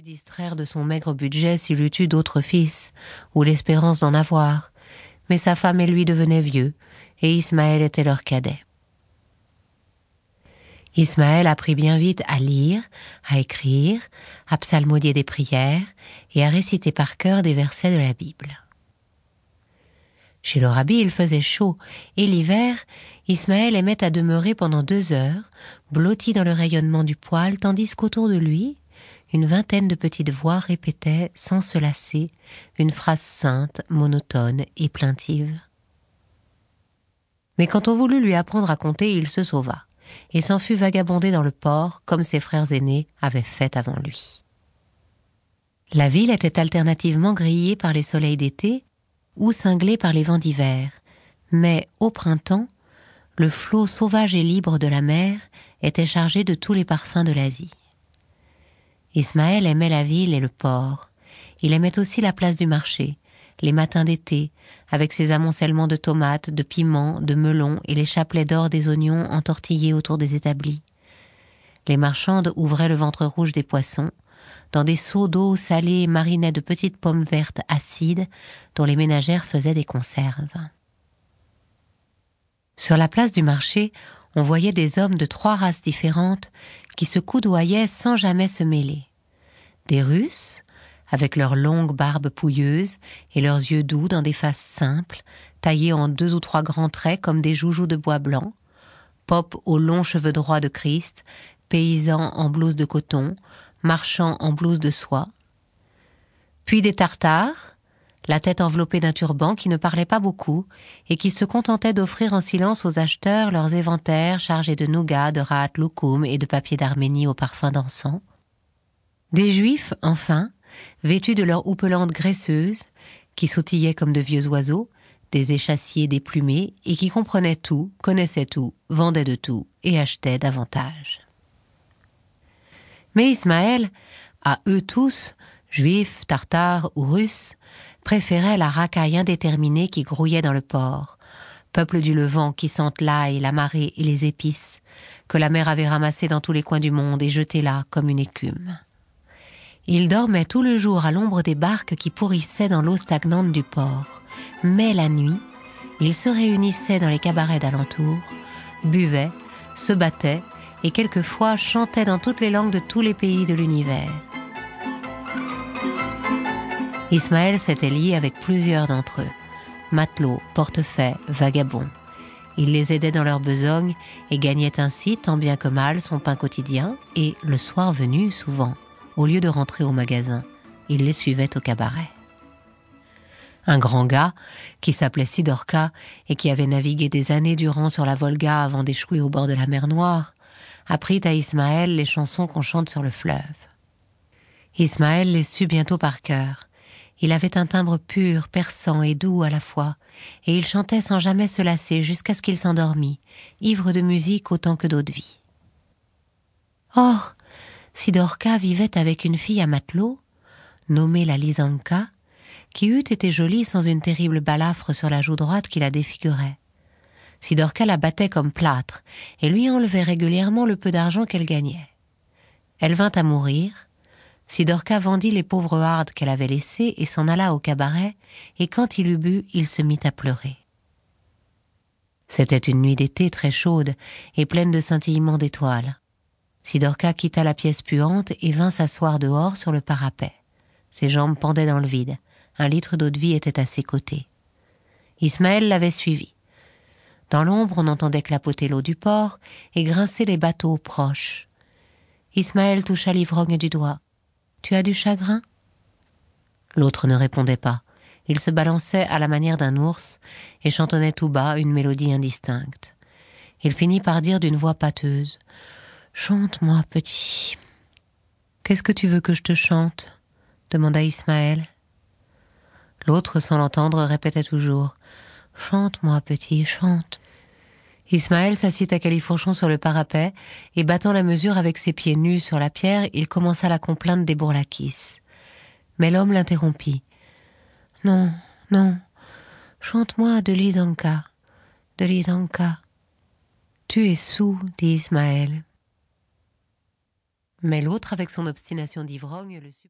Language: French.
distraire de son maigre budget s'il eût eu d'autres fils, ou l'espérance d'en avoir, mais sa femme et lui devenaient vieux, et Ismaël était leur cadet. Ismaël apprit bien vite à lire, à écrire, à psalmodier des prières et à réciter par cœur des versets de la Bible. Chez le rabbi, il faisait chaud, et l'hiver, Ismaël aimait à demeurer pendant deux heures, blotti dans le rayonnement du poêle, tandis qu'autour de lui, une vingtaine de petites voix répétaient, sans se lasser, une phrase sainte, monotone et plaintive. Mais quand on voulut lui apprendre à compter, il se sauva, et s'en fut vagabonder dans le port, comme ses frères aînés avaient fait avant lui. La ville était alternativement grillée par les soleils d'été ou cinglée par les vents d'hiver, mais au printemps, le flot sauvage et libre de la mer était chargé de tous les parfums de l'Asie. Ismaël aimait la ville et le port. Il aimait aussi la place du marché, les matins d'été, avec ses amoncellements de tomates, de piments, de melons et les chapelets d'or des oignons entortillés autour des établis. Les marchandes ouvraient le ventre rouge des poissons, dans des seaux d'eau salée marinaient de petites pommes vertes acides dont les ménagères faisaient des conserves. Sur la place du marché, on voyait des hommes de trois races différentes qui se coudoyaient sans jamais se mêler. Des Russes, avec leurs longues barbes pouilleuses et leurs yeux doux dans des faces simples, taillés en deux ou trois grands traits comme des joujoux de bois blanc, pop aux longs cheveux droits de Christ, paysans en blouse de coton, marchands en blouse de soie, puis des Tartares, la tête enveloppée d'un turban qui ne parlait pas beaucoup et qui se contentait d'offrir en silence aux acheteurs leurs éventaires chargés de nougat, de rahat loukoum et de papier d'Arménie au parfum d'encens. Des juifs, enfin, vêtus de leurs houppelande graisseuses, qui sautillaient comme de vieux oiseaux, des échassiers déplumés et qui comprenaient tout, connaissaient tout, vendaient de tout et achetaient davantage. Mais Ismaël, à eux tous, juifs, tartares ou russes, préférait la racaille indéterminée qui grouillait dans le port, peuple du Levant qui sente l'ail, la marée et les épices, que la mer avait ramassé dans tous les coins du monde et jeté là comme une écume. Il dormait tout le jour à l'ombre des barques qui pourrissaient dans l'eau stagnante du port, mais la nuit, il se réunissait dans les cabarets d'alentour, buvait, se battait et quelquefois chantait dans toutes les langues de tous les pays de l'univers. Ismaël s'était lié avec plusieurs d'entre eux, matelots, portefaix, vagabonds. Il les aidait dans leur besogne et gagnait ainsi tant bien que mal son pain quotidien et, le soir venu, souvent, au lieu de rentrer au magasin, il les suivait au cabaret. Un grand gars, qui s'appelait Sidorka et qui avait navigué des années durant sur la Volga avant d'échouer au bord de la mer Noire, apprit à Ismaël les chansons qu'on chante sur le fleuve. Ismaël les sut bientôt par cœur, il avait un timbre pur, perçant et doux à la fois, et il chantait sans jamais se lasser jusqu'à ce qu'il s'endormît, ivre de musique autant que d'eau de vie. Or, Sidorka vivait avec une fille à matelot, nommée la Lisanka, qui eût été jolie sans une terrible balafre sur la joue droite qui la défigurait. Sidorka la battait comme plâtre et lui enlevait régulièrement le peu d'argent qu'elle gagnait. Elle vint à mourir, Sidorka vendit les pauvres hardes qu'elle avait laissées et s'en alla au cabaret, et quand il eut bu, il se mit à pleurer. C'était une nuit d'été très chaude et pleine de scintillements d'étoiles. Sidorka quitta la pièce puante et vint s'asseoir dehors sur le parapet. Ses jambes pendaient dans le vide. Un litre d'eau de vie était à ses côtés. Ismaël l'avait suivi. Dans l'ombre, on entendait clapoter l'eau du port et grincer les bateaux proches. Ismaël toucha l'ivrogne du doigt. Tu as du chagrin? L'autre ne répondait pas. Il se balançait à la manière d'un ours et chantonnait tout bas une mélodie indistincte. Il finit par dire d'une voix pâteuse Chante-moi, petit. Qu'est-ce que tu veux que je te chante? demanda Ismaël. L'autre, sans l'entendre, répétait toujours Chante-moi, petit, chante. Ismaël s'assit à califourchon sur le parapet, et battant la mesure avec ses pieds nus sur la pierre, il commença la complainte des bourlaquis. Mais l'homme l'interrompit. Non, non, chante-moi de l'Isanka, de l'Isanka. Tu es sous, dit Ismaël. Mais l'autre, avec son obstination d'ivrogne, le